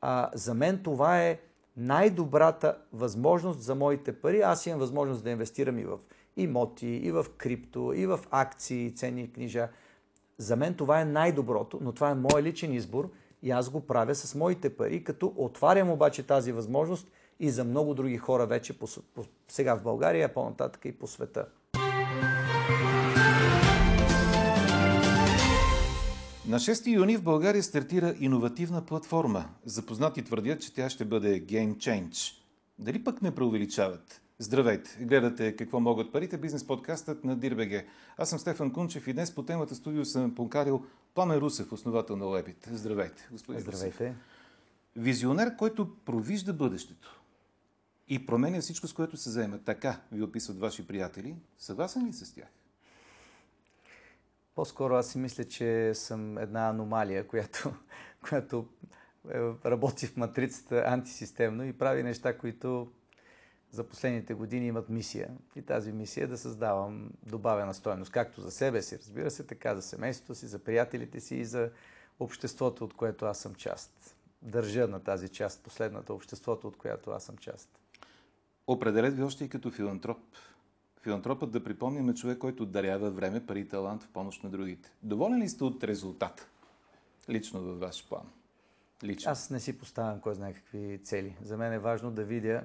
а, за мен това е най-добрата възможност за моите пари. Аз имам възможност да инвестирам и в имоти, и в крипто, и в акции, ценни книжа. За мен това е най-доброто, но това е мой личен избор и аз го правя с моите пари, като отварям обаче тази възможност и за много други хора вече по, по, сега в България, по-нататък и по света. На 6 юни в България стартира иновативна платформа. Запознати твърдят, че тя ще бъде Game Change. Дали пък не преувеличават? Здравейте! Гледате какво могат парите, бизнес подкастът на Дирбеге. Аз съм Стефан Кунчев и днес по темата студио съм покарил Пламен Русев, основател на Лебит. Здравейте, господин Здравейте. Русев. Визионер, който провижда бъдещето и променя всичко, с което се заема. Така ви описват ваши приятели. Съгласен ли с тях? По-скоро аз си мисля, че съм една аномалия, която, която е, работи в матрицата антисистемно и прави неща, които за последните години имат мисия. И тази мисия е да създавам добавена стоеност, както за себе си, разбира се, така за семейството си, за приятелите си и за обществото, от което аз съм част. Държа на тази част, последната обществото, от която аз съм част. Определят ви още и като филантроп. Филантропът, да припомним, е човек, който дарява време, пари и талант в помощ на другите. Доволен ли сте от резултата? Лично във ваш план. Лично. Аз не си поставям кой знае какви цели. За мен е важно да видя,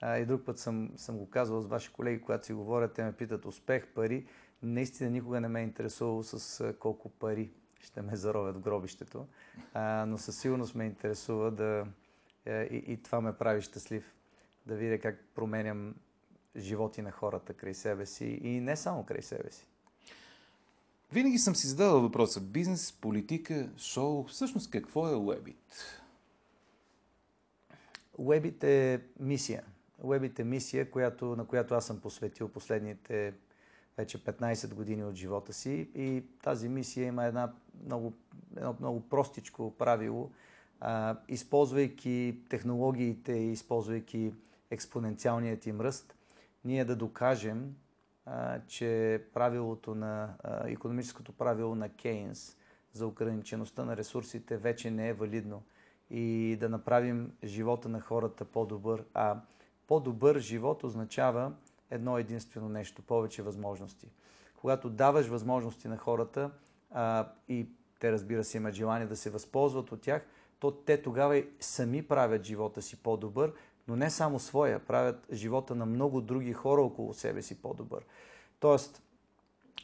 а, и друг път съм, съм го казвал с ваши колеги, когато си говорят, те ме питат успех, пари. Наистина никога не ме е интересувало с колко пари ще ме заровят в гробището, а, но със сигурност ме интересува да... Е, и, и това ме прави щастлив. Да видя как променям животи на хората край себе си и не само край себе си. Винаги съм си задавал въпроса бизнес, политика, шоу. Всъщност какво е Webit? Webit е мисия. Webit е мисия, която, на която аз съм посветил последните вече 15 години от живота си и тази мисия има една много, едно много простичко правило, а, използвайки технологиите и използвайки експоненциалният им ръст, ние да докажем, а, че правилото на, а, економическото правило на Кейнс за ограничеността на ресурсите вече не е валидно и да направим живота на хората по-добър. А по-добър живот означава едно единствено нещо повече възможности. Когато даваш възможности на хората а, и те, разбира се, имат желание да се възползват от тях, то те тогава и сами правят живота си по-добър, но не само своя, правят живота на много други хора около себе си по-добър. Тоест,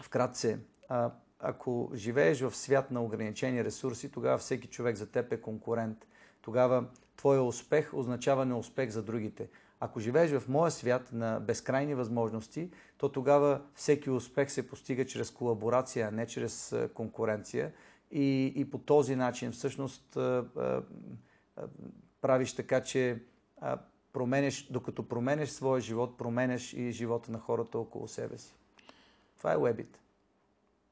вкратце, а, ако живееш в свят на ограничени ресурси, тогава всеки човек за теб е конкурент. Тогава твоя успех означава неуспех за другите. Ако живееш в моя свят на безкрайни възможности, то тогава всеки успех се постига чрез колаборация, а не чрез конкуренция. И, и по този начин всъщност правиш така, че променеш, докато променеш своя живот, променеш и живота на хората около себе си. Това е Webit.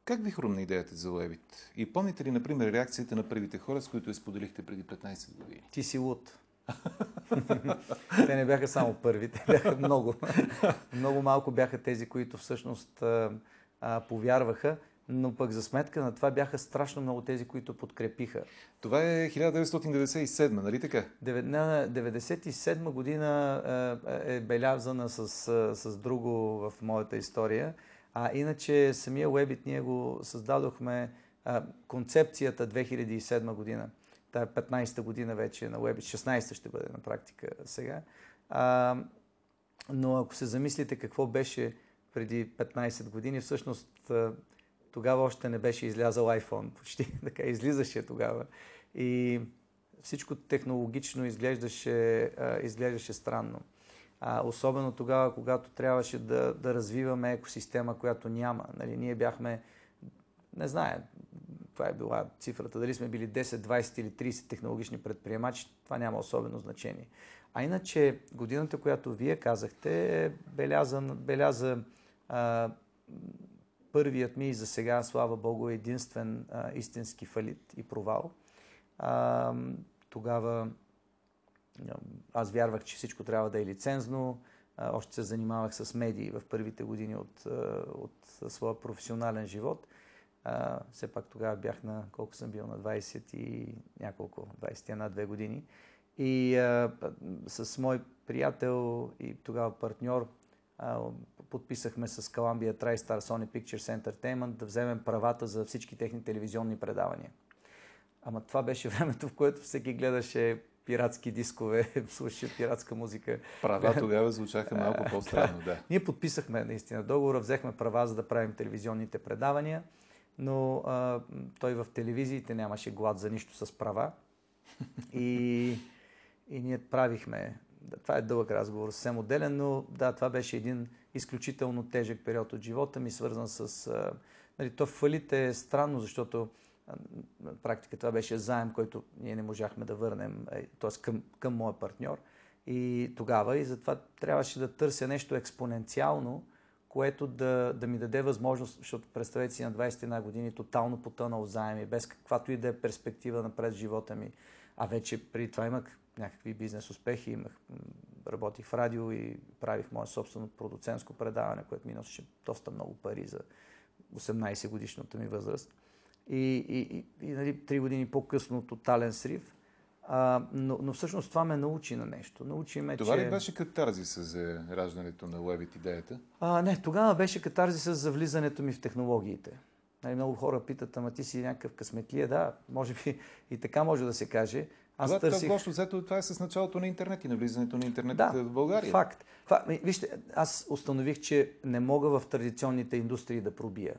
Как ви хрумна идеята за Webit? И помните ли, например, реакцията на първите хора, с които я споделихте преди 15 години? Ти си луд. те не бяха само първи, те бяха много. много малко бяха тези, които всъщност а, а, повярваха но пък за сметка на това бяха страшно много тези, които подкрепиха. Това е 1997, нали така? 1997 година е белязана с, с друго в моята история. А иначе самия Webit ние го създадохме концепцията 2007 година. Та е 15-та година вече на Webit, 16-та ще бъде на практика сега. А, но ако се замислите какво беше преди 15 години, всъщност тогава още не беше излязал iPhone, почти така излизаше тогава. И всичко технологично изглеждаше, а, изглеждаше странно. А, особено тогава, когато трябваше да, да развиваме екосистема, която няма. Нали, ние бяхме, не знае, това е била цифрата, дали сме били 10, 20 или 30 технологични предприемачи, това няма особено значение. А иначе годината, която вие казахте, е беляза, беляза а, първият ми и за сега, слава Богу, е единствен а, истински фалит и провал. А, тогава аз вярвах, че всичко трябва да е лицензно. А, още се занимавах с медии в първите години от, от своя професионален живот. А, все пак тогава бях на, колко съм бил, на 20 и няколко, 21-2 години. И а, с мой приятел и тогава партньор подписахме с Columbia TriStar Sony Pictures Entertainment да вземем правата за всички техни телевизионни предавания. Ама това беше времето, в което всеки гледаше пиратски дискове, слушаше пиратска музика. Права тогава звучаха малко по-странно, да. Ние подписахме наистина договора, взехме права за да правим телевизионните предавания, но а, той в телевизиите нямаше глад за нищо с права. И, и ние правихме. Това е дълъг разговор, съвсем отделен, но да, това беше един изключително тежък период от живота ми, свързан с... А, нали, то фалит е странно, защото на практика това беше заем, който ние не можахме да върнем, т.е. Към, към моя партньор. И тогава, и затова трябваше да търся нещо експоненциално, което да, да ми даде възможност, защото представете си на 21 години тотално потънал заеми, без каквато и да е перспектива напред в живота ми. А вече при това имах някакви бизнес успехи, имах, работих в радио и правих мое собствено продуцентско предаване, което ми носеше доста много пари за 18 годишната ми възраст и, и, и, и нали, три години по-късно тотален срив. А, но, но всъщност това ме научи на нещо. Научи ме, това че... ли беше катарзиса за раждането на Webit идеята? А, не, тогава беше катарзиса за влизането ми в технологиите. Нали, много хора питат, ама ти си някакъв късметлия. Да, може би и така може да се каже. Аз това, търсих... Това, взето, това е с началото на интернет и на влизането на интернет да, в България. факт. факт. Вижте, аз установих, че не мога в традиционните индустрии да пробия.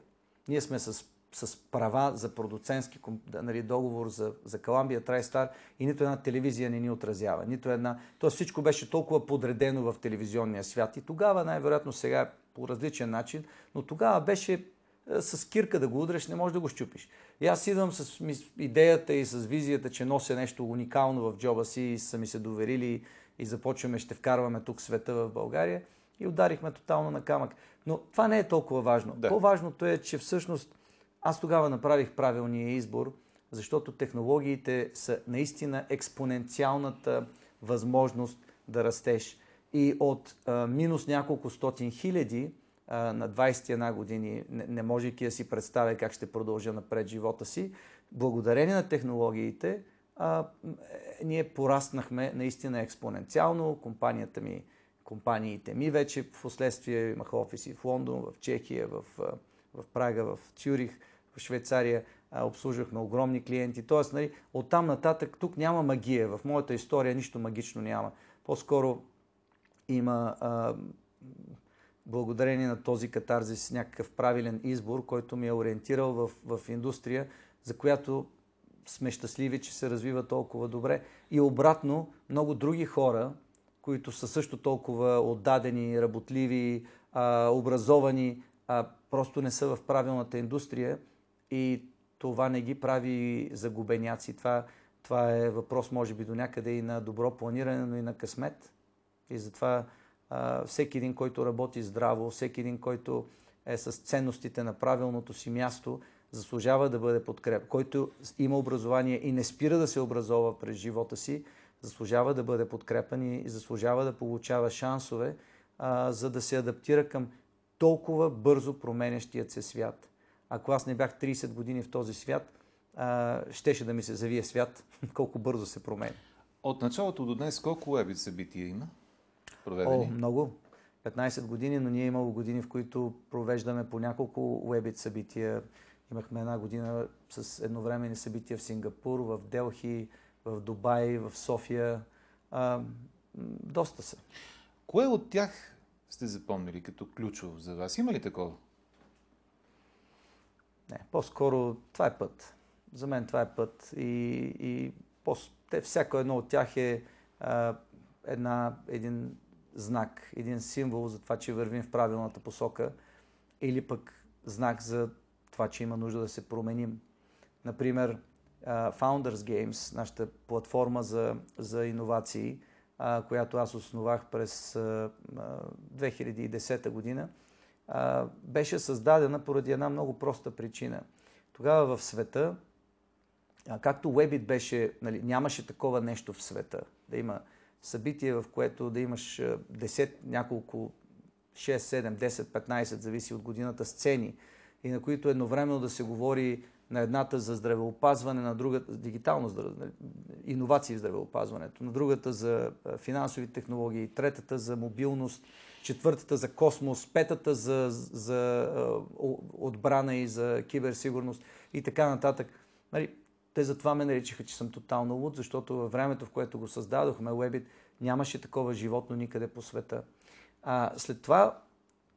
Ние сме с с права за продуцентски нали, договор за, за Columbia TriStar и нито една телевизия не ни отразява. Нито една... Тоест всичко беше толкова подредено в телевизионния свят и тогава, най-вероятно сега по различен начин, но тогава беше с кирка да го удреш, не можеш да го щупиш. И аз идвам с идеята и с визията, че нося нещо уникално в джоба си и са ми се доверили и започваме, ще вкарваме тук света в България и ударихме тотално на камък. Но това не е толкова важно. Да. По-важното е, че всъщност аз тогава направих правилния избор, защото технологиите са наистина експоненциалната възможност да растеш. И от а, минус няколко стотин хиляди на 21 години, не, не можейки да си представя как ще продължа напред живота си, благодарение на технологиите, а, ние пораснахме наистина експоненциално. Компанията ми, компаниите ми вече в последствие имаха офиси в Лондон, в Чехия, в, в Прага, в Цюрих в Швейцария а, обслужвахме огромни клиенти. Тоест, нали, оттам нататък тук няма магия. В моята история нищо магично няма. По-скоро има а, благодарение на този катарзис някакъв правилен избор, който ми е ориентирал в, в индустрия, за която сме щастливи, че се развива толкова добре. И обратно, много други хора, които са също толкова отдадени, работливи, а, образовани, а, просто не са в правилната индустрия и това не ги прави загубеняци. Това, това е въпрос, може би, до някъде и на добро планиране, но и на късмет. И затова всеки един, който работи здраво, всеки един, който е с ценностите на правилното си място, заслужава да бъде подкреп. Който има образование и не спира да се образова през живота си, заслужава да бъде подкрепен и заслужава да получава шансове, а, за да се адаптира към толкова бързо променящият се свят ако аз не бях 30 години в този свят, а, щеше да ми се завие свят, колко бързо се променя. От началото до днес колко уебит събития има? Проведени? О, много. 15 години, но ние имало години, в които провеждаме по няколко уебит събития. Имахме една година с едновременни събития в Сингапур, в Делхи, в Дубай, в София. А, доста са. Кое от тях сте запомнили като ключово за вас? Има ли такова? Не, по-скоро това е път. За мен това е път. И, и по, те, всяко едно от тях е а, една, един знак, един символ за това, че вървим в правилната посока или пък знак за това, че има нужда да се променим. Например, Founders Games, нашата платформа за, за иновации, която аз основах през 2010 година, беше създадена поради една много проста причина. Тогава в света, както Webit беше, нали, нямаше такова нещо в света, да има събитие, в което да имаш 10, няколко, 6, 7, 10, 15, зависи от годината, сцени и на които едновременно да се говори на едната за здравеопазване, на другата дигитално здраве, иновации в здравеопазването, на другата за финансови технологии, третата за мобилност, четвъртата за космос, петата за, за отбрана и за киберсигурност и така нататък. Нали, те затова ме наричаха, че съм тотално луд, защото във времето, в което го създадохме, Webit, нямаше такова животно никъде по света. А, след това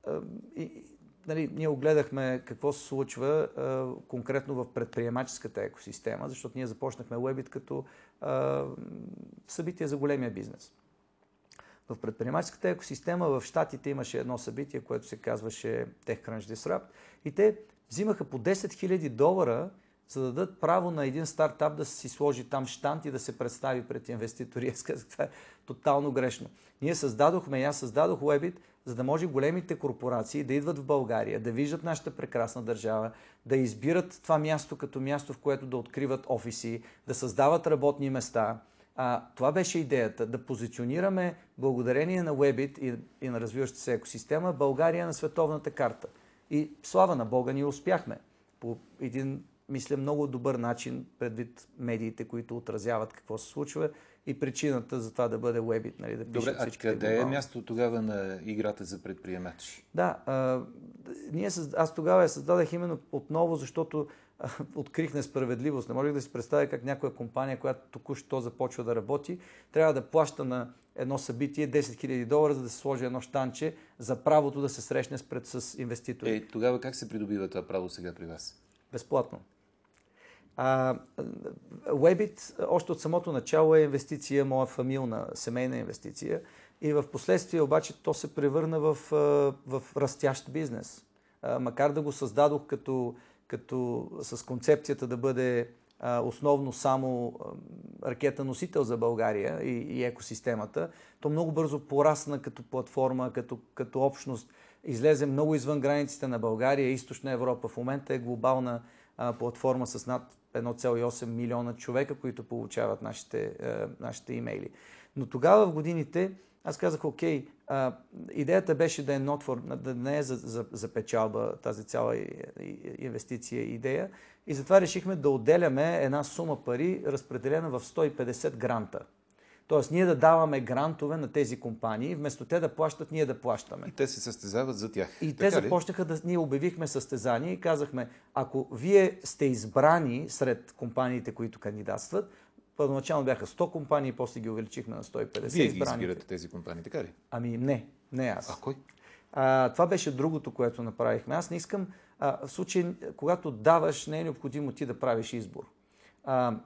а, и, нали, ние огледахме какво се случва а, конкретно в предприемаческата екосистема, защото ние започнахме Webit като а, събитие за големия бизнес. В предприемаческата екосистема в Штатите имаше едно събитие, което се казваше TechCrunch Disrupt и те взимаха по 10 000 долара за да дадат право на един стартап да си сложи там штант и да се представи пред инвеститори. Аз казах, това е тотално грешно. Ние създадохме, аз създадох Webit, за да може големите корпорации да идват в България, да виждат нашата прекрасна държава, да избират това място като място, в което да откриват офиси, да създават работни места. А, това беше идеята, да позиционираме благодарение на Webit и, и на развиващата се екосистема България на световната карта. И слава на Бога, ние успяхме по един мисля, много добър начин, предвид медиите, които отразяват какво се случва и причината за това да бъде Webit, нали, да Добре, а къде глобално. е място тогава на играта за предприемачи? Да, а, ние, аз тогава я създадах именно отново, защото а, открих несправедливост. Не можех да си представя как някоя компания, която току-що започва да работи, трябва да плаща на едно събитие 10 000 долара, за да се сложи едно штанче за правото да се срещне с, пред, с инвеститори. Е, тогава как се придобива това право сега при вас? Безплатно. А, Webit още от самото начало е инвестиция, моя фамилна, семейна инвестиция. И в последствие обаче то се превърна в, в растящ бизнес. А, макар да го създадох като, като с концепцията да бъде а, основно само ракета носител за България и, и екосистемата, то много бързо порасна като платформа, като, като общност. Излезе много извън границите на България, източна Европа. В момента е глобална платформа с над 1,8 милиона човека, които получават нашите, е, нашите имейли. Но тогава в годините аз казах, окей, а, идеята беше да е not for, да не е за, за, за печалба тази цяла инвестиция идея. И затова решихме да отделяме една сума пари, разпределена в 150 гранта. Тоест, ние да даваме грантове на тези компании, вместо те да плащат, ние да плащаме. И те се състезават за тях. И така те започнаха да... Ние обявихме състезание и казахме, ако вие сте избрани сред компаниите, които кандидатстват, първоначално бяха 100 компании, после ги увеличихме на 150 Вие ги избирате тези компании, така ли? Ами не, не аз. А кой? А, това беше другото, което направихме. Аз не искам, а, в случай, когато даваш, не е необходимо ти да правиш избор. А,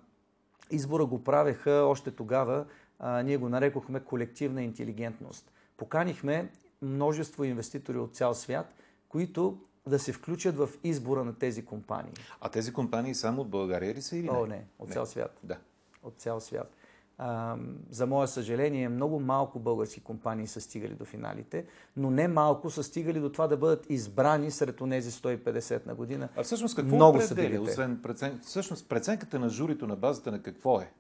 избора го правеха още тогава а, ние го нарекохме колективна интелигентност. Поканихме множество инвеститори от цял свят, които да се включат в избора на тези компании. А тези компании само от България ли са или не? О, не, от не. цял свят. Да. От цял свят. А, за мое съжаление, много малко български компании са стигали до финалите, но не малко са стигали до това да бъдат избрани сред тези 150 на година. А всъщност какво много определя? Освен прецен... Всъщност преценката на журито на базата на какво е?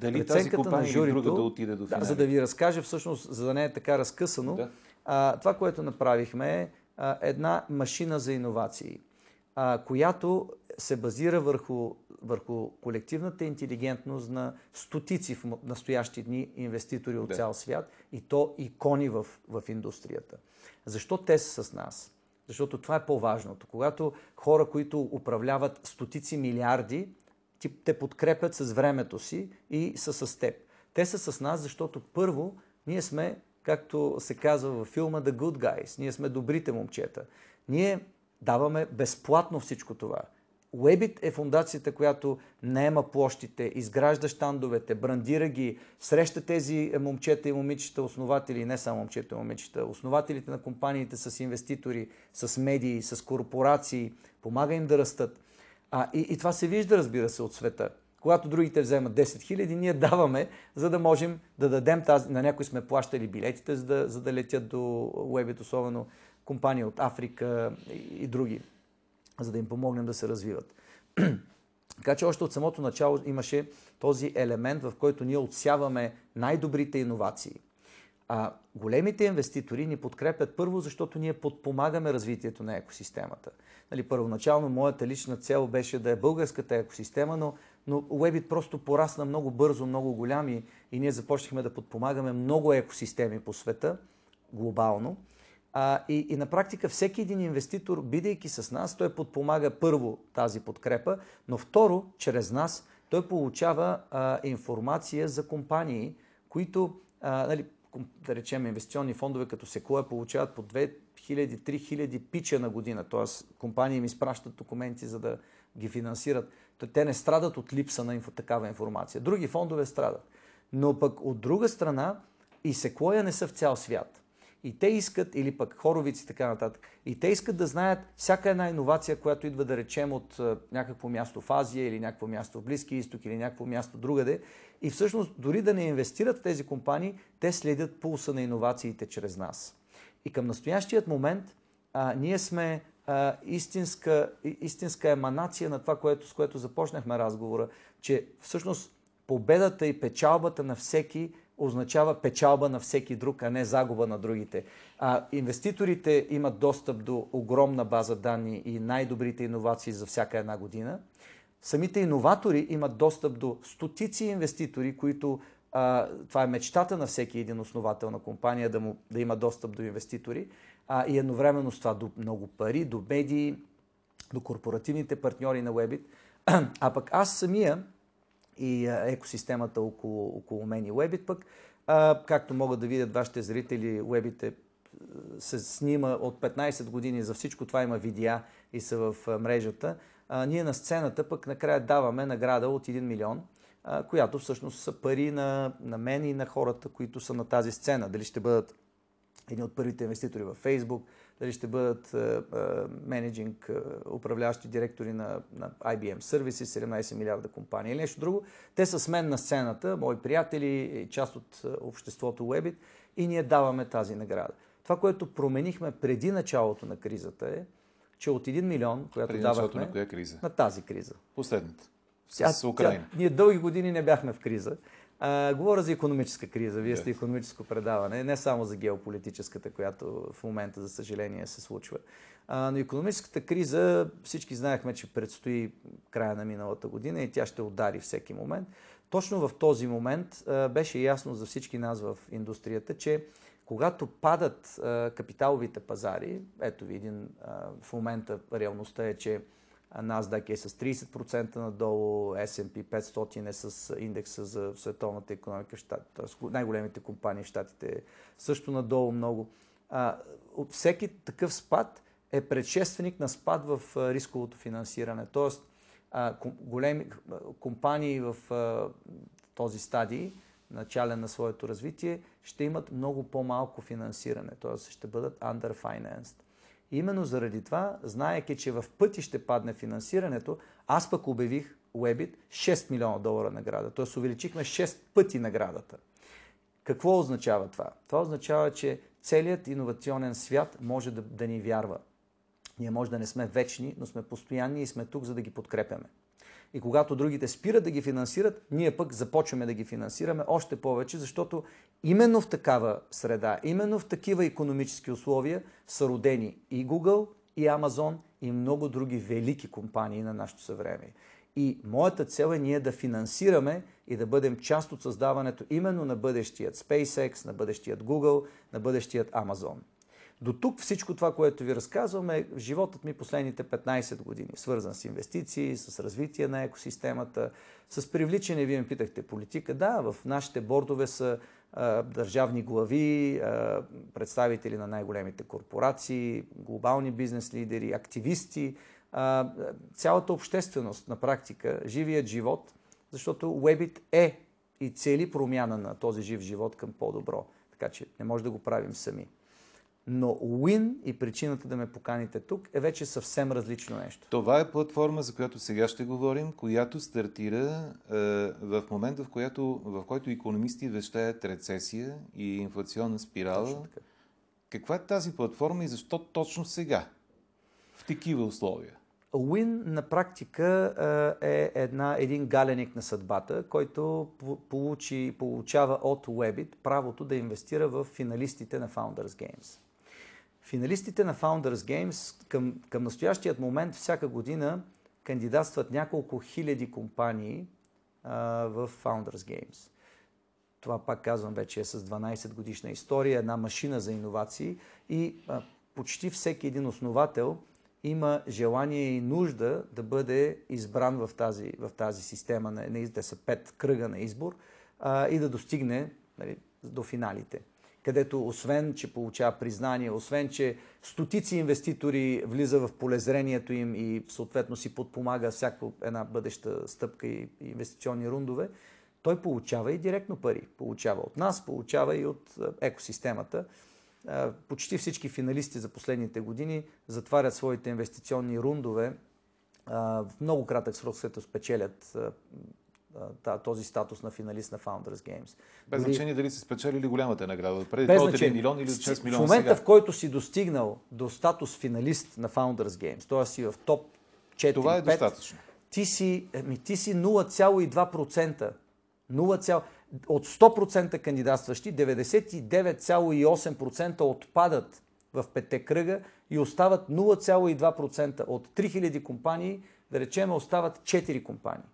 Дали тази компания журито, или друга да отиде до финали? Да, за да ви разкажа всъщност, за да не е така разкъсано, да. а, това, което направихме е една машина за иновации, а, която се базира върху, върху колективната интелигентност на стотици в настоящи дни инвеститори от да. цял свят и то икони в, в индустрията. Защо те са с нас? Защото това е по-важното. Когато хора, които управляват стотици милиарди, ти, те подкрепят с времето си и са с теб. Те са с нас, защото първо, ние сме, както се казва във филма The Good Guys, ние сме добрите момчета. Ние даваме безплатно всичко това. Webit е фундацията, която наема площите, изгражда щандовете, брандира ги, среща тези момчета и момичета, основатели, не само момчета и момичета, основателите на компаниите с инвеститори, с медии, с корпорации, помага им да растат. А, и, и това се вижда, разбира се, от света. Когато другите вземат 10 хиляди, ние даваме, за да можем да дадем тази... На някои сме плащали билетите, за да, за да летят до Уебит, особено компании от Африка и, и други, за да им помогнем да се развиват. така че още от самото начало имаше този елемент, в който ние отсяваме най-добрите иновации. А големите инвеститори ни подкрепят първо, защото ние подпомагаме развитието на екосистемата. Нали, първоначално моята лична цел беше да е българската екосистема, но, но Webit просто порасна много бързо, много голями и ние започнахме да подпомагаме много екосистеми по света, глобално. А, и, и на практика всеки един инвеститор, бидейки с нас, той подпомага първо тази подкрепа, но второ, чрез нас, той получава а, информация за компании, които, а, нали, да речем, инвестиционни фондове като Секуя получават по 2000-3000 пича на година. Т.е. компании им изпращат документи, за да ги финансират. Те не страдат от липса на такава информация. Други фондове страдат. Но пък от друга страна и Секуя не са в цял свят. И те искат, или пък хоровици и така нататък, и те искат да знаят всяка една иновация, която идва да речем от някакво място в Азия или някакво място в Близкия изток или някакво място другаде. И всъщност дори да не инвестират в тези компании, те следят пулса на иновациите чрез нас. И към настоящият момент а, ние сме а, истинска, истинска еманация на това, което, с което започнахме разговора, че всъщност победата и печалбата на всеки означава печалба на всеки друг, а не загуба на другите. А, инвеститорите имат достъп до огромна база данни и най-добрите иновации за всяка една година. Самите иноватори имат достъп до стотици инвеститори, които а, това е мечтата на всеки един основател на компания да, му, да има достъп до инвеститори а, и едновременно с това до много пари, до медии, до корпоративните партньори на Webit. А пък аз самия и екосистемата около, около мен и Webit пък, а, както могат да видят вашите зрители, Webit е, се снима от 15 години, за всичко това има видеа и са в мрежата. А, ние на сцената пък накрая даваме награда от 1 милион, а, която всъщност са пари на, на мен и на хората, които са на тази сцена. Дали ще бъдат едни от първите инвеститори в Facebook, дали ще бъдат менеджинг, управляващи директори на, на IBM Services, 17 милиарда компания или нещо друго. Те са с мен на сцената, мои приятели, част от обществото Webit и ние даваме тази награда. Това, което променихме преди началото на кризата е, че от 1 милион, която преди давахме... на коя криза? На тази криза. Последната. С Украина. Тя, ние дълги години не бяхме в криза. А, говоря за економическа криза. Вие сте економическо предаване, не само за геополитическата, която в момента, за съжаление, се случва. А, но економическата криза, всички знаехме, че предстои края на миналата година и тя ще удари всеки момент. Точно в този момент а, беше ясно за всички нас в индустрията, че когато падат а, капиталовите пазари, ето ви един, а, в момента реалността е, че NASDAQ е с 30% надолу, S&P 500 е с индекса за световната економика т.е. най-големите компании в щатите също надолу много. От всеки такъв спад е предшественик на спад в рисковото финансиране. Тоест, големи компании в този стадий, начален на своето развитие, ще имат много по-малко финансиране, т.е. ще бъдат underfinanced. Именно заради това, знаеки, че в пъти ще падне финансирането, аз пък обявих Webit 6 милиона долара награда. Тоест увеличихме 6 пъти наградата. Какво означава това? Това означава, че целият иновационен свят може да, да ни вярва. Ние може да не сме вечни, но сме постоянни и сме тук, за да ги подкрепяме. И когато другите спират да ги финансират, ние пък започваме да ги финансираме още повече, защото именно в такава среда, именно в такива економически условия са родени и Google, и Amazon, и много други велики компании на нашето съвремие. И моята цел е ние да финансираме и да бъдем част от създаването именно на бъдещият SpaceX, на бъдещият Google, на бъдещият Amazon. До тук всичко това, което ви разказвам е животът ми последните 15 години, свързан с инвестиции, с развитие на екосистемата, с привличане, вие ме питахте, политика. Да, в нашите бордове са а, държавни глави, а, представители на най-големите корпорации, глобални бизнес лидери, активисти, а, цялата общественост на практика, живият живот, защото Webit е и цели промяна на този жив живот към по-добро. Така че не може да го правим сами. Но Win и причината да ме поканите тук е вече съвсем различно нещо. Това е платформа, за която сега ще говорим, която стартира е, в момента, в, която, в който економисти вещаят рецесия и инфлационна спирала. Каква е тази платформа и защо точно сега? В такива условия? Уин на практика е една, един галеник на съдбата, който получи, получава от Webit правото да инвестира в финалистите на Founders Games. Финалистите на Founders Games към, към настоящият момент всяка година кандидатстват няколко хиляди компании а, в Founders Games. Това пак казвам вече е с 12 годишна история, една машина за иновации и а, почти всеки един основател има желание и нужда да бъде избран в тази, в тази система, на, на, те са пет кръга на избор а, и да достигне нали, до финалите където освен, че получава признание, освен, че стотици инвеститори влиза в полезрението им и съответно си подпомага всяка една бъдеща стъпка и инвестиционни рундове, той получава и директно пари. Получава от нас, получава и от екосистемата. Почти всички финалисти за последните години затварят своите инвестиционни рундове в много кратък срок, след спечелят този статус на финалист на Founders Games. Без Дори... значение дали си спечелили голямата награда. Преди това от 1 милион или от 6 милиона В момента, сега. в който си достигнал до статус финалист на Founders Games, т.е. си в топ 4 Това е 5, достатъчно. Ти си, ами, ти си 0,2%. 0, от 100% кандидатстващи, 99,8% отпадат в пете кръга и остават 0,2% от 3000 компании, да речем, остават 4 компании.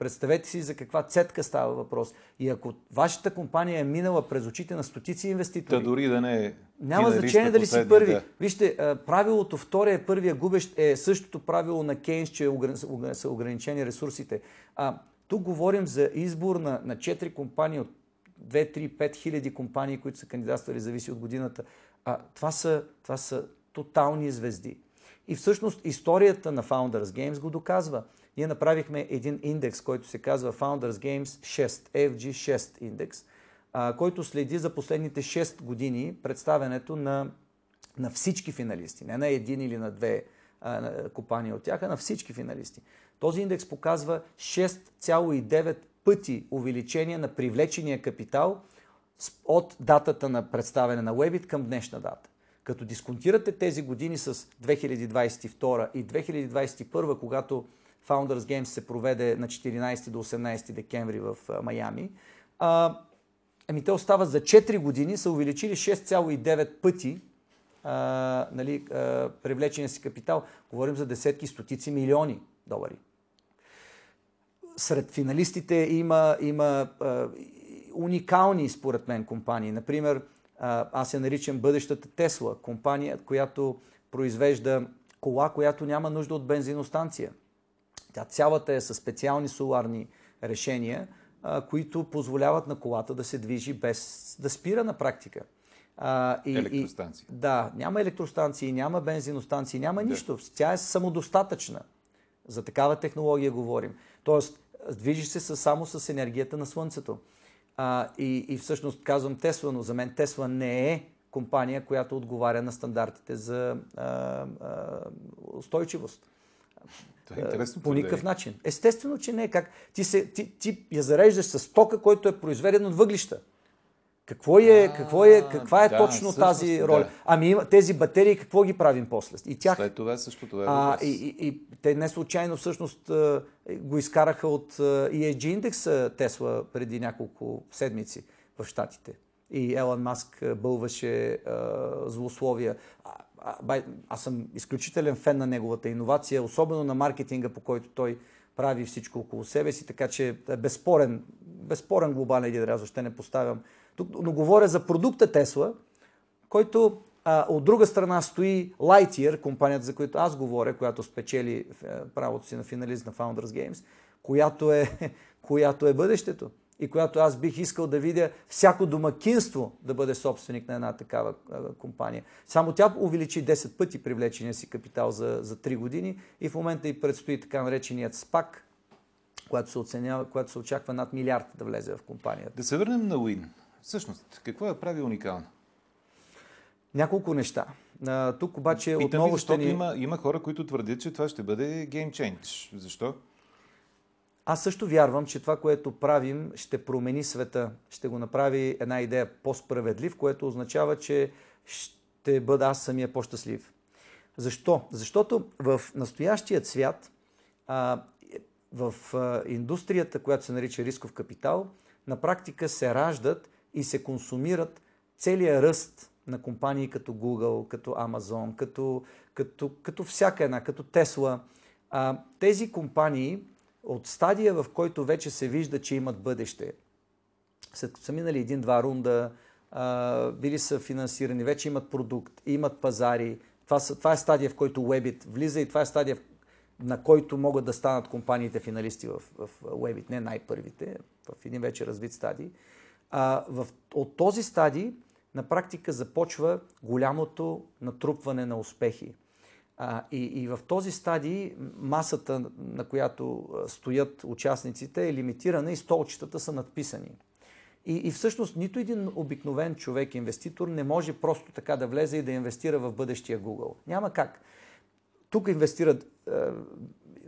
Представете си за каква цетка става въпрос. И ако вашата компания е минала през очите на стотици инвеститори. Та дори да не е. Няма значение дали си първи. Да. Вижте, правилото втория, първия губещ е същото правило на Кейнс, че са ограничени ресурсите. А, тук говорим за избор на, на 4 компании от 2, 3, 5 хиляди компании, които са кандидатствали, зависи от годината. А, това, са, това са тотални звезди. И всъщност историята на Founders Games го доказва. Ние направихме един индекс, който се казва Founders Games 6, FG6 индекс, който следи за последните 6 години представянето на, на всички финалисти, не на един или на две компании от тях, а на всички финалисти. Този индекс показва 6,9 пъти увеличение на привлечения капитал от датата на представяне на Webit към днешна дата. Като дисконтирате тези години с 2022 и 2021, когато Founders Games се проведе на 14 до 18 декември в Майами, ами те остават за 4 години, са увеличили 6,9 пъти а, нали, а, привлечения си капитал. Говорим за десетки, стотици милиони долари. Сред финалистите има, има а, уникални, според мен, компании. Например, аз я наричам бъдещата Тесла, компания, която произвежда кола, която няма нужда от бензиностанция. Тя цялата е със специални соларни решения, които позволяват на колата да се движи без да спира на практика. А, и, електростанции. И, да, няма електростанции, няма бензиностанции, няма да. нищо. Тя е самодостатъчна. За такава технология говорим. Тоест, движи се само с енергията на Слънцето. А, и, и всъщност казвам Тесла, но за мен Тесла не е компания, която отговаря на стандартите за а, а, устойчивост. Това е интересно. По никакъв начин. Естествено, че не. Как? Ти, се, ти, ти я зареждаш с тока, който е произведен от въглища. Какво е, какво е, каква е да, точно всъщност, тази роля? Да. Ами тези батерии, какво ги правим после? И тях, След това също това е а, и, и, и, те не случайно всъщност го изкараха от ESG индекса Тесла преди няколко седмици в Штатите. И Елън Маск бълваше а, злословия. А, а, аз съм изключителен фен на неговата иновация, особено на маркетинга, по който той прави всичко около себе си, така че е безспорен, безспорен глобален лидер, аз въобще не поставям но говоря за продукта Тесла, който а, от друга страна стои Lightyear, компанията, за която аз говоря, която спечели е, правото си на финалист на Founders Games, която е, която е бъдещето и която аз бих искал да видя всяко домакинство да бъде собственик на една такава компания. Само тя увеличи 10 пъти привлечения си капитал за, за 3 години и в момента и предстои така нареченият СПАК, която се, оценява, която се очаква над милиард да влезе в компанията. Да се върнем на Уин. Всъщност, какво я прави уникална? Няколко неща. А, тук обаче Питам отново ще ни... Има, има хора, които твърдят, че това ще бъде гейм change. Защо? Аз също вярвам, че това, което правим, ще промени света. Ще го направи една идея по-справедлив, което означава, че ще бъда аз самия по-щастлив. Защо? Защото в настоящият свят, а, в а, индустрията, която се нарича рисков капитал, на практика се раждат и се консумират целият ръст на компании като Google, като Amazon, като, като, като всяка една, като Tesla. А, тези компании от стадия, в който вече се вижда, че имат бъдеще, след като са минали един-два рунда, а, били са финансирани, вече имат продукт, имат пазари. Това, са, това е стадия, в който Webit влиза и това е стадия, на който могат да станат компаниите финалисти в, в Webit, не най-първите, в един вече развит стадий. А, в, от този стадий на практика започва голямото натрупване на успехи. А, и, и в този стадий масата, на която стоят участниците, е лимитирана и столчетата са надписани. И, и всъщност нито един обикновен човек, инвеститор, не може просто така да влезе и да инвестира в бъдещия Google. Няма как. Тук инвестират е,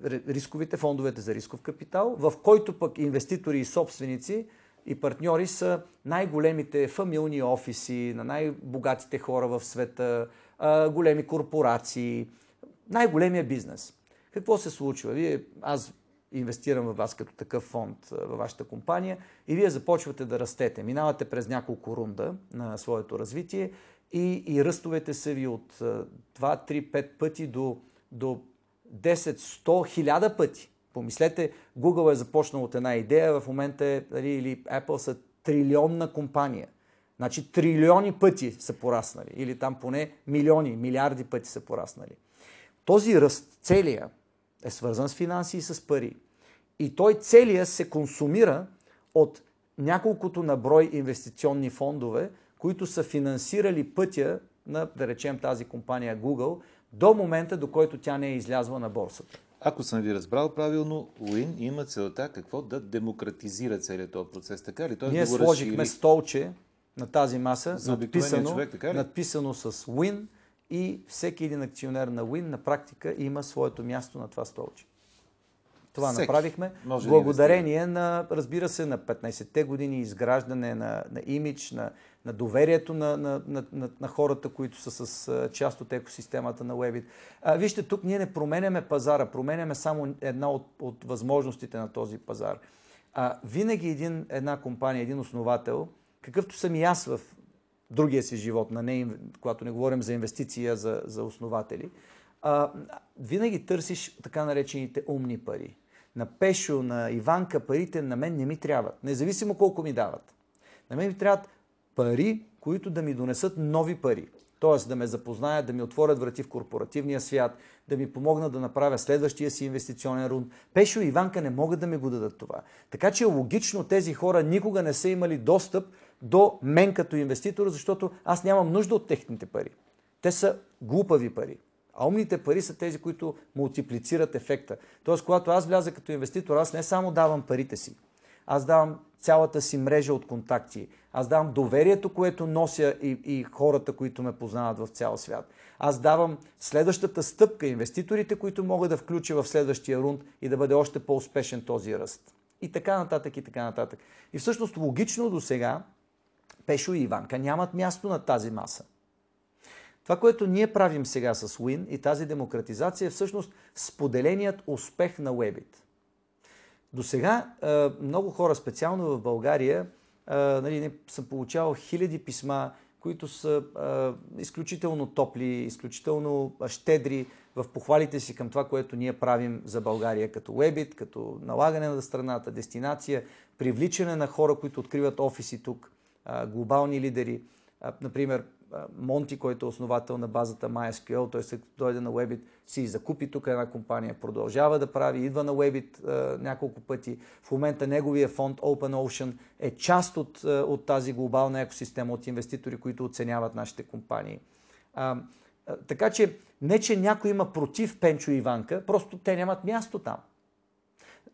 рисковите фондовете за рисков капитал, в който пък инвеститори и собственици и партньори са най-големите фамилни офиси на най-богатите хора в света, големи корпорации, най-големия бизнес. Какво се случва? Вие, аз инвестирам в вас като такъв фонд във вашата компания и вие започвате да растете. Минавате през няколко рунда на своето развитие и, и ръстовете са ви от 2, 3, 5 пъти до, до 10, 100, 1000 пъти. Помислете, Google е започнал от една идея, в момента е, нали, или Apple са трилионна компания. Значи трилиони пъти са пораснали. Или там поне милиони, милиарди пъти са пораснали. Този ръст, целия, е свързан с финанси и с пари. И той целия се консумира от няколкото наброй инвестиционни фондове, които са финансирали пътя на, да речем, тази компания Google до момента, до който тя не е излязла на борсата. Ако съм ви разбрал правилно, Уин има целта какво да демократизира целият този процес, така ли? Тоест Ние да сложихме разшири... столче на тази маса, надписано, човек, така ли? надписано с Win и всеки един акционер на Win на практика има своето място на това столче. Това Всеки. направихме Може благодарение да на, разбира се, на 15-те години изграждане на, на имидж, на, на доверието на, на, на, на, на хората, които са с част от екосистемата на Webit. Вижте, тук ние не променяме пазара, променяме само една от, от възможностите на този пазар. А, винаги един, една компания, един основател, какъвто съм и аз в другия си живот, на не, когато не говорим за инвестиция, за, за основатели, а, винаги търсиш така наречените умни пари. На Пешо, на Иванка парите на мен не ми трябват, независимо колко ми дават. На мен ми трябват пари, които да ми донесат нови пари. Тоест да ме запознаят, да ми отворят врати в корпоративния свят, да ми помогнат да направя следващия си инвестиционен рунд. Пешо и Иванка не могат да ми го дадат това. Така че логично тези хора никога не са имали достъп до мен като инвеститор, защото аз нямам нужда от техните пари. Те са глупави пари. А умните пари са тези, които мултиплицират ефекта. Тоест, когато аз вляза като инвеститор, аз не само давам парите си, аз давам цялата си мрежа от контакти. Аз давам доверието, което нося и, и хората, които ме познават в цял свят. Аз давам следващата стъпка, инвеститорите, които мога да включа в следващия рунд и да бъде още по-успешен този ръст. И така нататък, и така нататък. И всъщност логично до сега Пешо и Иванка нямат място на тази маса. Това, което ние правим сега с Win и тази демократизация е всъщност споделеният успех на Webit. До сега много хора, специално в България, нали, съм получавал хиляди писма, които са изключително топли, изключително щедри в похвалите си към това, което ние правим за България като Webit, като налагане на страната, дестинация, привличане на хора, които откриват офиси тук, глобални лидери. Например, Монти, който е основател на базата MySQL, той се дойде на Webit, си закупи тук една компания, продължава да прави, идва на Webit а, няколко пъти. В момента неговия фонд Open Ocean е част от, от тази глобална екосистема от инвеститори, които оценяват нашите компании. А, така че не, че някой има против Пенчо и Иванка, просто те нямат място там.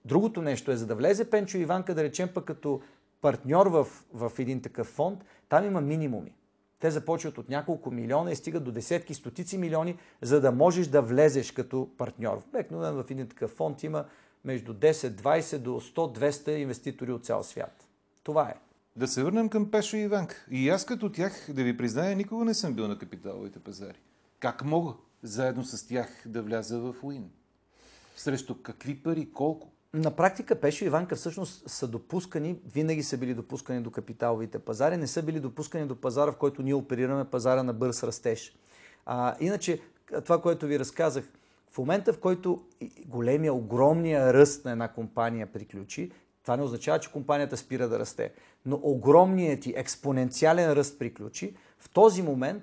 Другото нещо е, за да влезе Пенчо и Иванка, да речем пък като партньор в, в един такъв фонд, там има минимуми. Те започват от няколко милиона и стигат до десетки, стотици милиони, за да можеш да влезеш като партньор. Обикновено в един такъв фонд има между 10, 20 до 100, 200 инвеститори от цял свят. Това е. Да се върнем към Пешо и Иванк. И аз като тях, да ви призная, никога не съм бил на капиталовите пазари. Как мога? заедно с тях да вляза в Уин? Срещу какви пари? Колко? На практика Пешо и Иванка всъщност са допускани, винаги са били допускани до капиталовите пазари, не са били допускани до пазара, в който ние оперираме пазара на бърз растеж. А, иначе, това, което ви разказах, в момента, в който големия, огромния ръст на една компания приключи, това не означава, че компанията спира да расте. Но огромният ти експоненциален ръст приключи, в този момент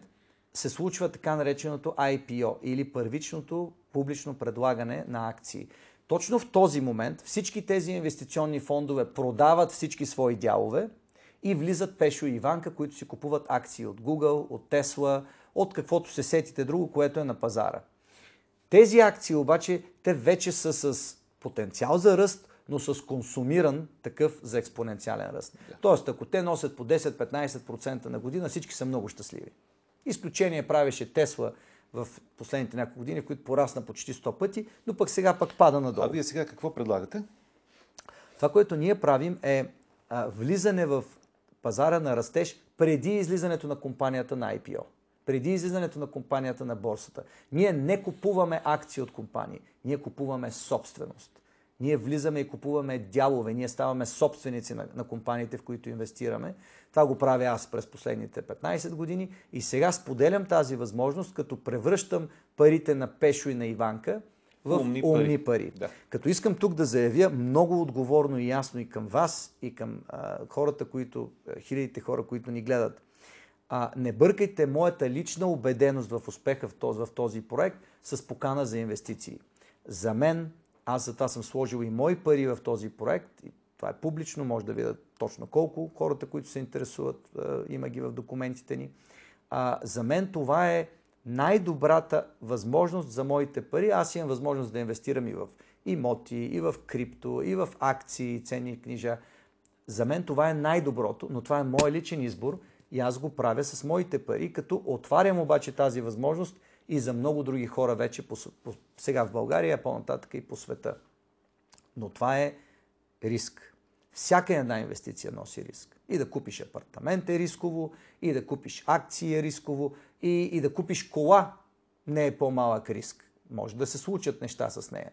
се случва така нареченото IPO или първичното публично предлагане на акции. Точно в този момент всички тези инвестиционни фондове продават всички свои дялове и влизат Пешо и Иванка, които си купуват акции от Google, от Tesla, от каквото се сетите друго, което е на пазара. Тези акции обаче, те вече са с потенциал за ръст, но с консумиран такъв за експоненциален ръст. Да. Тоест, ако те носят по 10-15% на година, всички са много щастливи. Изключение правеше Тесла в последните няколко години, които порасна почти 100 пъти, но пък сега пък пада надолу. А вие сега какво предлагате? Това, което ние правим е а, влизане в пазара на растеж преди излизането на компанията на IPO. Преди излизането на компанията на борсата. Ние не купуваме акции от компании, ние купуваме собственост. Ние влизаме и купуваме дялове, ние ставаме собственици на, на компаниите, в които инвестираме. Това го правя аз през последните 15 години и сега споделям тази възможност, като превръщам парите на Пешо и на Иванка в умни, умни пари. пари. Да. Като искам тук да заявя много отговорно и ясно и към вас, и към а, хората, които, хилядите хора, които ни гледат. А, не бъркайте моята лична убеденост в успеха в този, в този проект с покана за инвестиции. За мен аз за това съм сложил и мои пари в този проект. И това е публично, може да видят точно колко хората, които се интересуват, има ги в документите ни. А, за мен това е най-добрата възможност за моите пари. Аз имам възможност да инвестирам и в имоти, и в крипто, и в акции, ценни книжа. За мен това е най-доброто, но това е мой личен избор и аз го правя с моите пари, като отварям обаче тази възможност и за много други хора вече по, по, сега в България, по-нататък и по света. Но това е риск. Всяка една инвестиция носи риск. И да купиш апартамент е рисково, и да купиш акции е рисково, и, и да купиш кола не е по-малък риск. Може да се случат неща с нея.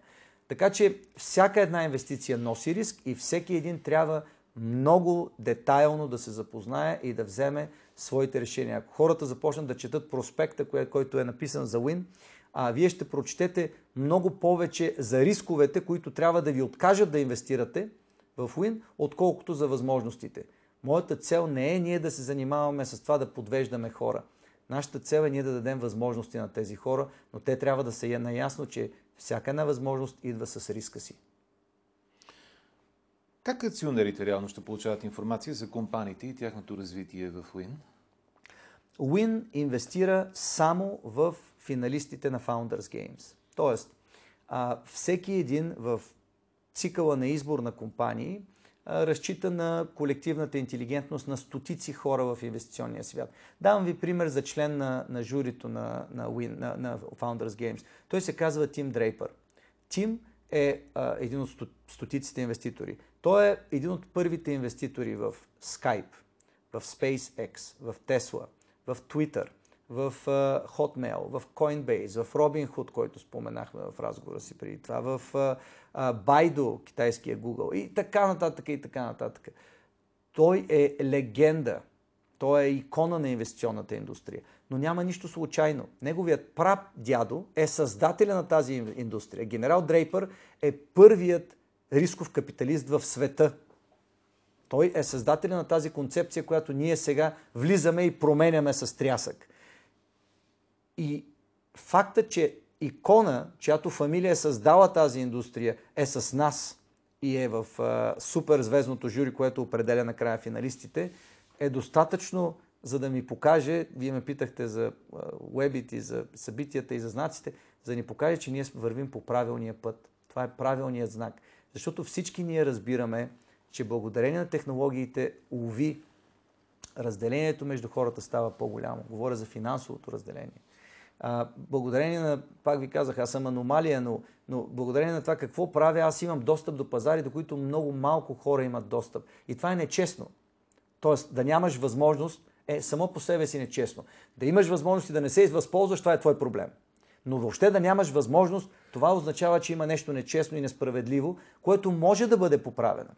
Така че всяка една инвестиция носи риск и всеки един трябва много детайлно да се запознае и да вземе своите решения. Ако хората започнат да четат проспекта, който е написан за Win, а вие ще прочетете много повече за рисковете, които трябва да ви откажат да инвестирате в Win, отколкото за възможностите. Моята цел не е ние да се занимаваме с това да подвеждаме хора. Нашата цел е ние да дадем възможности на тези хора, но те трябва да са наясно, че всяка една възможност идва с риска си. Как акционерите реално ще получават информация за компаниите и тяхното развитие в Win? Win инвестира само в финалистите на Founders Games. Тоест, а, всеки един в цикъла на избор на компании а, разчита на колективната интелигентност на стотици хора в инвестиционния свят. Давам ви пример за член на, на журито на, на, Win, на, на Founders Games. Той се казва Тим Дрейпър. Тим е а, един от стотиците инвеститори. Той е един от първите инвеститори в Skype, в SpaceX, в Tesla, в Twitter, в Hotmail, в Coinbase, в Robinhood, който споменахме в разговора си преди това, в uh, Baidu, китайския Google и така нататък и така нататък. Той е легенда. Той е икона на инвестиционната индустрия. Но няма нищо случайно. Неговият прап дядо е създателя на тази индустрия. Генерал Дрейпър е първият рисков капиталист в света. Той е създателя на тази концепция, която ние сега влизаме и променяме с трясък. И факта, че икона, чиято фамилия е създала тази индустрия, е с нас и е в а, супер звездното жюри, което определя накрая финалистите, е достатъчно за да ми покаже, вие ме питахте за уебите, за събитията и за знаците, за да ни покаже, че ние вървим по правилния път. Това е правилният знак. Защото всички ние разбираме, че благодарение на технологиите, уви, разделението между хората става по-голямо. Говоря за финансовото разделение. А, благодарение на, пак ви казах, аз съм аномалия, но, но благодарение на това какво правя, аз имам достъп до пазари, до които много малко хора имат достъп. И това е нечестно. Тоест, да нямаш възможност е само по себе си нечестно. Да имаш възможност и да не се възползваш, това е твой проблем. Но въобще да нямаш възможност, това означава, че има нещо нечестно и несправедливо, което може да бъде поправено.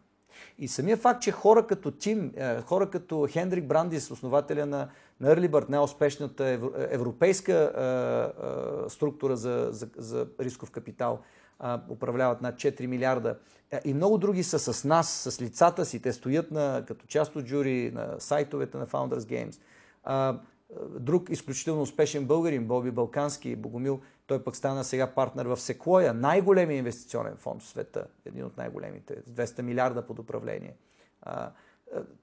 И самия факт, че хора като Тим, е, хора като Хендрик Брандис, основателя на, на Early Bird, най-успешната европейска а, а, структура за, за, за рисков капитал, а, управляват над 4 милиарда. Е, и много други са с нас, с лицата си. Те стоят на, като част от жури на сайтовете на Founders Games. Друг изключително успешен българин, Боби Балкански, Богомил, той пък стана сега партнер в Секвоя, най-големия инвестиционен фонд в света, един от най-големите, 200 милиарда под управление.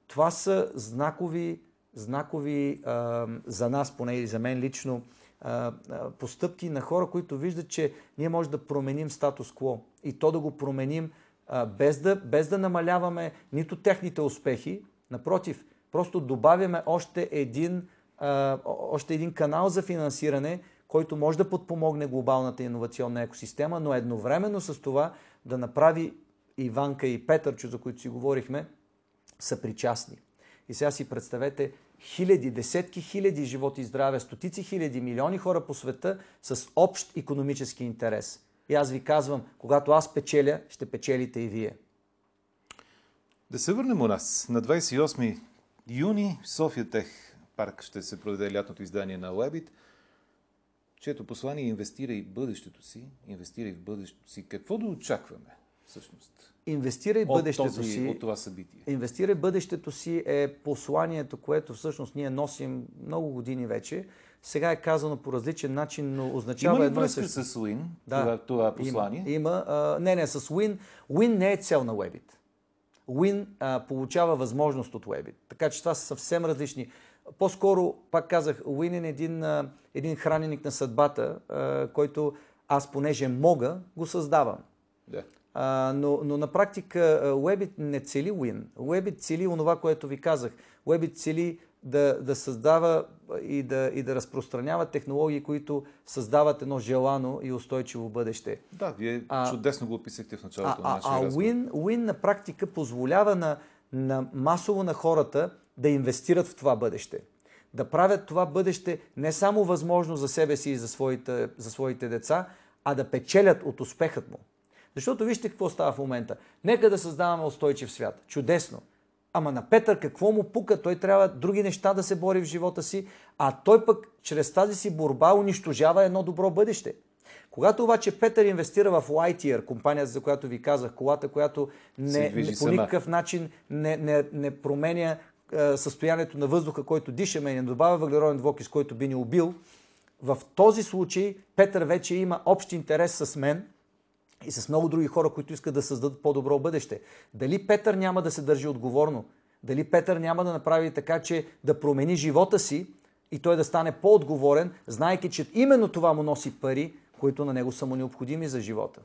Това са знакови, знакови за нас, поне и за мен лично, постъпки на хора, които виждат, че ние може да променим статус-кво и то да го променим без, да, без да намаляваме нито техните успехи, напротив, просто добавяме още един, още един канал за финансиране, който може да подпомогне глобалната иновационна екосистема, но едновременно с това да направи Иванка и Петърчо, за които си говорихме, са причастни. И сега си представете хиляди, десетки хиляди животи и здраве, стотици хиляди, милиони хора по света с общ економически интерес. И аз ви казвам, когато аз печеля, ще печелите и вие. Да се върнем у нас. На 28 юни в София Тех парк ще се проведе лятното издание на Webit – чието послание инвестирай в бъдещето си, инвестирай в бъдещето си. Какво да очакваме всъщност? Инвестирай бъдещето този, си. От това събитие. Инвестирай бъдещето си е посланието, което всъщност ние носим много години вече. Сега е казано по различен начин, но означава има ли едно връзка и също. с Win, да, това, това послание? Има. има а, не, не, с Win. Win не е цел на Webit. Win а, получава възможност от Webit. Така че това са съвсем различни. По-скоро, пак казах, Уин е един, един храненик на съдбата, който аз, понеже мога, го създавам. Да. А, но, но на практика Webit не цели Win. Webit цели онова, което ви казах. Webit цели да, да създава и да, и да разпространява технологии, които създават едно желано и устойчиво бъдеще. Да, вие а, чудесно го описахте в началото а, на нашия а, а Win, Win на практика позволява на, на масово на хората да инвестират в това бъдеще. Да правят това бъдеще не само възможно за себе си и за своите, за своите деца, а да печелят от успехът му. Защото вижте какво става в момента. Нека да създаваме устойчив свят. Чудесно. Ама на Петър какво му пука? Той трябва други неща да се бори в живота си, а той пък чрез тази си борба унищожава едно добро бъдеще. Когато обаче Петър инвестира в Lightyear, компанията, за която ви казах, колата, която не, не, по никакъв начин не, не, не променя състоянието на въздуха, който дишаме и не добавя въглероден двокис, който би ни убил, в този случай Петър вече има общ интерес с мен и с много други хора, които искат да създадат по-добро бъдеще. Дали Петър няма да се държи отговорно? Дали Петър няма да направи така, че да промени живота си и той да стане по-отговорен, знайки, че именно това му носи пари, които на него са му необходими за живота?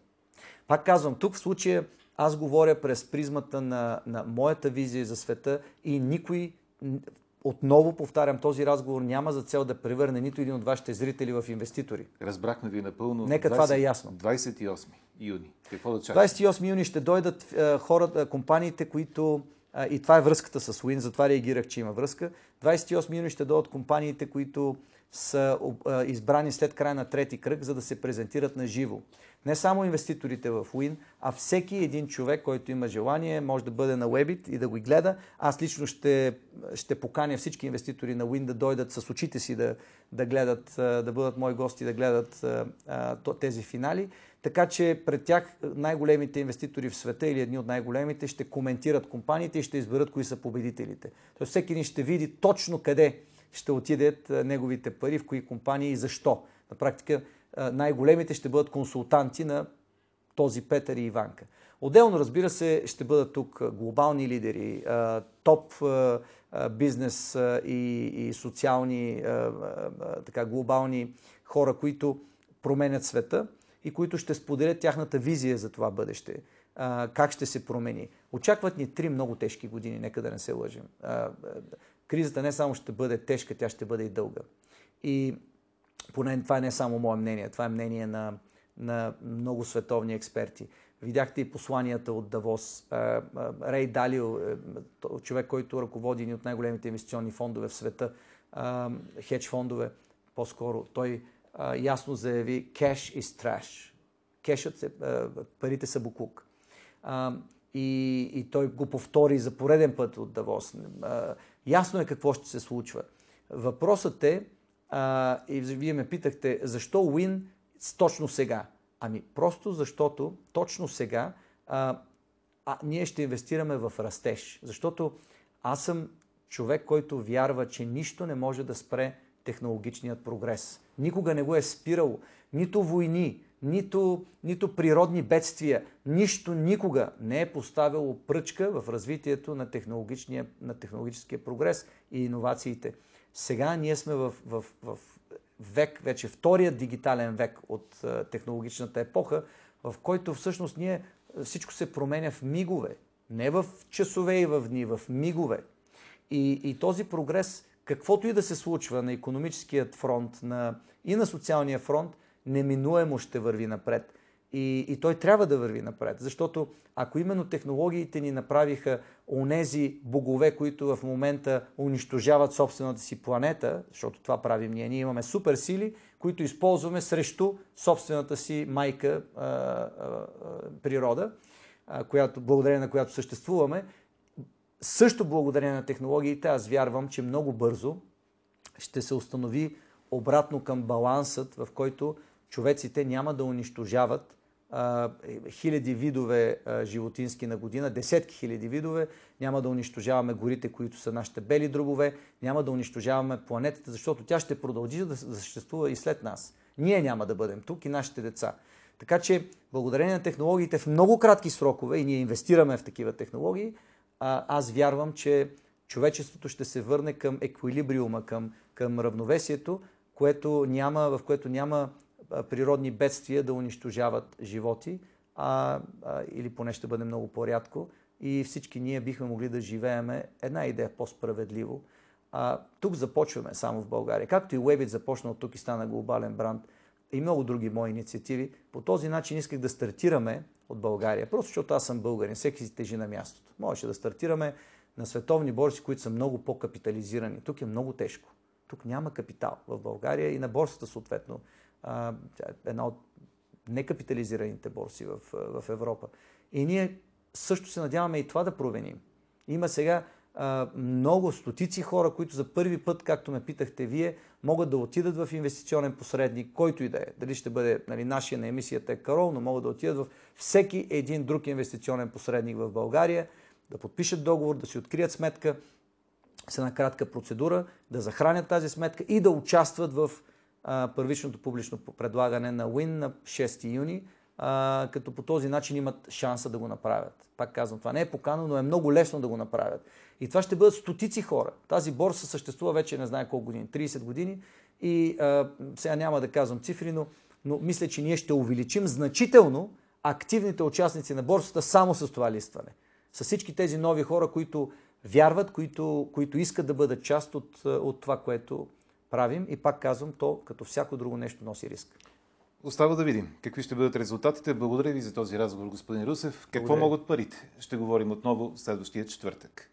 Пак казвам, тук в случая аз говоря през призмата на, на моята визия за света и никой, отново повтарям, този разговор няма за цел да превърне нито един от вашите зрители в инвеститори. Разбрахме ви напълно. Нека 20, това да е ясно. 28 юни. Какво да чакаме? 28 юни ще дойдат е, хората, компаниите, които и това е връзката с Win, затова реагирах, че има връзка. 28 юни ще дойдат компаниите, които са избрани след края на трети кръг, за да се презентират на живо. Не само инвеститорите в Win, а всеки един човек, който има желание, може да бъде на Webit и да го гледа. Аз лично ще, ще поканя всички инвеститори на Win да дойдат с очите си да, да гледат, да бъдат мои гости, да гледат тези финали. Така че пред тях най-големите инвеститори в света или едни от най-големите ще коментират компаниите и ще изберат кои са победителите. Тоест всеки ни ще види точно къде ще отидат неговите пари, в кои компании и защо. На практика най-големите ще бъдат консултанти на този Петър и Иванка. Отделно, разбира се, ще бъдат тук глобални лидери, топ бизнес и, социални, така, глобални хора, които променят света и които ще споделят тяхната визия за това бъдеще. Как ще се промени. Очакват ни три много тежки години, нека да не се лъжим. Кризата не само ще бъде тежка, тя ще бъде и дълга. И поне това не е само мое мнение, това е мнение на, на много световни експерти. Видяхте и посланията от Давос. Рей Далио, е, човек, който ръководи ни от най-големите инвестиционни фондове в света, хедж фондове, по-скоро. Той ясно заяви cash is trash. Кешът се, парите са буклук. И, и той го повтори за пореден път от Давос. Ясно е какво ще се случва. Въпросът е, а, и вие ме питахте, защо Win точно сега? Ами просто защото точно сега а, а, ние ще инвестираме в растеж. Защото аз съм човек, който вярва, че нищо не може да спре технологичният прогрес. Никога не го е спирал. Нито войни, нито, нито природни бедствия, нищо никога не е поставило пръчка в развитието на, на технологическия прогрес и иновациите. Сега ние сме в, в, в век, вече втория дигитален век от технологичната епоха, в който всъщност ние всичко се променя в мигове. Не в часове и в дни, в мигове. И, и този прогрес, каквото и да се случва на економическият фронт на, и на социалния фронт, неминуемо ще върви напред. И, и той трябва да върви напред, защото ако именно технологиите ни направиха онези богове, които в момента унищожават собствената си планета, защото това правим ние, ние имаме суперсили, които използваме срещу собствената си майка а, а, природа, а, която, благодарение на която съществуваме. Също благодарение на технологиите, аз вярвам, че много бързо ще се установи обратно към балансът, в който човеците няма да унищожават а, хиляди видове а, животински на година, десетки хиляди видове, няма да унищожаваме горите, които са нашите бели дробове, няма да унищожаваме планетата, защото тя ще продължи да съществува и след нас. Ние няма да бъдем тук и нашите деца. Така че, благодарение на технологиите в много кратки срокове, и ние инвестираме в такива технологии, аз вярвам, че човечеството ще се върне към еквилибриума, към, към равновесието, което няма, в което няма природни бедствия да унищожават животи, а, а, или поне ще бъде много по-рядко. И всички ние бихме могли да живееме една идея по-справедливо. А, тук започваме само в България. Както и Webit започна от тук и стана глобален бранд, и много други мои инициативи. По този начин исках да стартираме от България, просто защото аз съм българин, всеки си тежи на мястото. Можеше да стартираме на световни борси, които са много по-капитализирани. Тук е много тежко. Тук няма капитал в България и на борсата съответно а, една от некапитализираните борси в, в Европа. И ние също се надяваме и това да провеним. Има сега много стотици хора, които за първи път, както ме питахте вие, могат да отидат в инвестиционен посредник, който и да е. Дали ще бъде нали, нашия на емисията е Карол, но могат да отидат в всеки един друг инвестиционен посредник в България, да подпишат договор, да си открият сметка с една кратка процедура, да захранят тази сметка и да участват в първичното публично предлагане на Win на 6 юни, а, като по този начин имат шанса да го направят. Пак казвам, това не е покано, но е много лесно да го направят. И това ще бъдат стотици хора. Тази борса съществува вече не знае колко години, 30 години. И а, сега няма да казвам цифри, но, но мисля, че ние ще увеличим значително активните участници на борсата само с това листване. С всички тези нови хора, които вярват, които, които искат да бъдат част от, от това, което правим и пак казвам, то като всяко друго нещо носи риск. Остава да видим какви ще бъдат резултатите. Благодаря ви за този разговор, господин Русев. Какво Благодаря. могат парите? Ще говорим отново следващия четвъртък.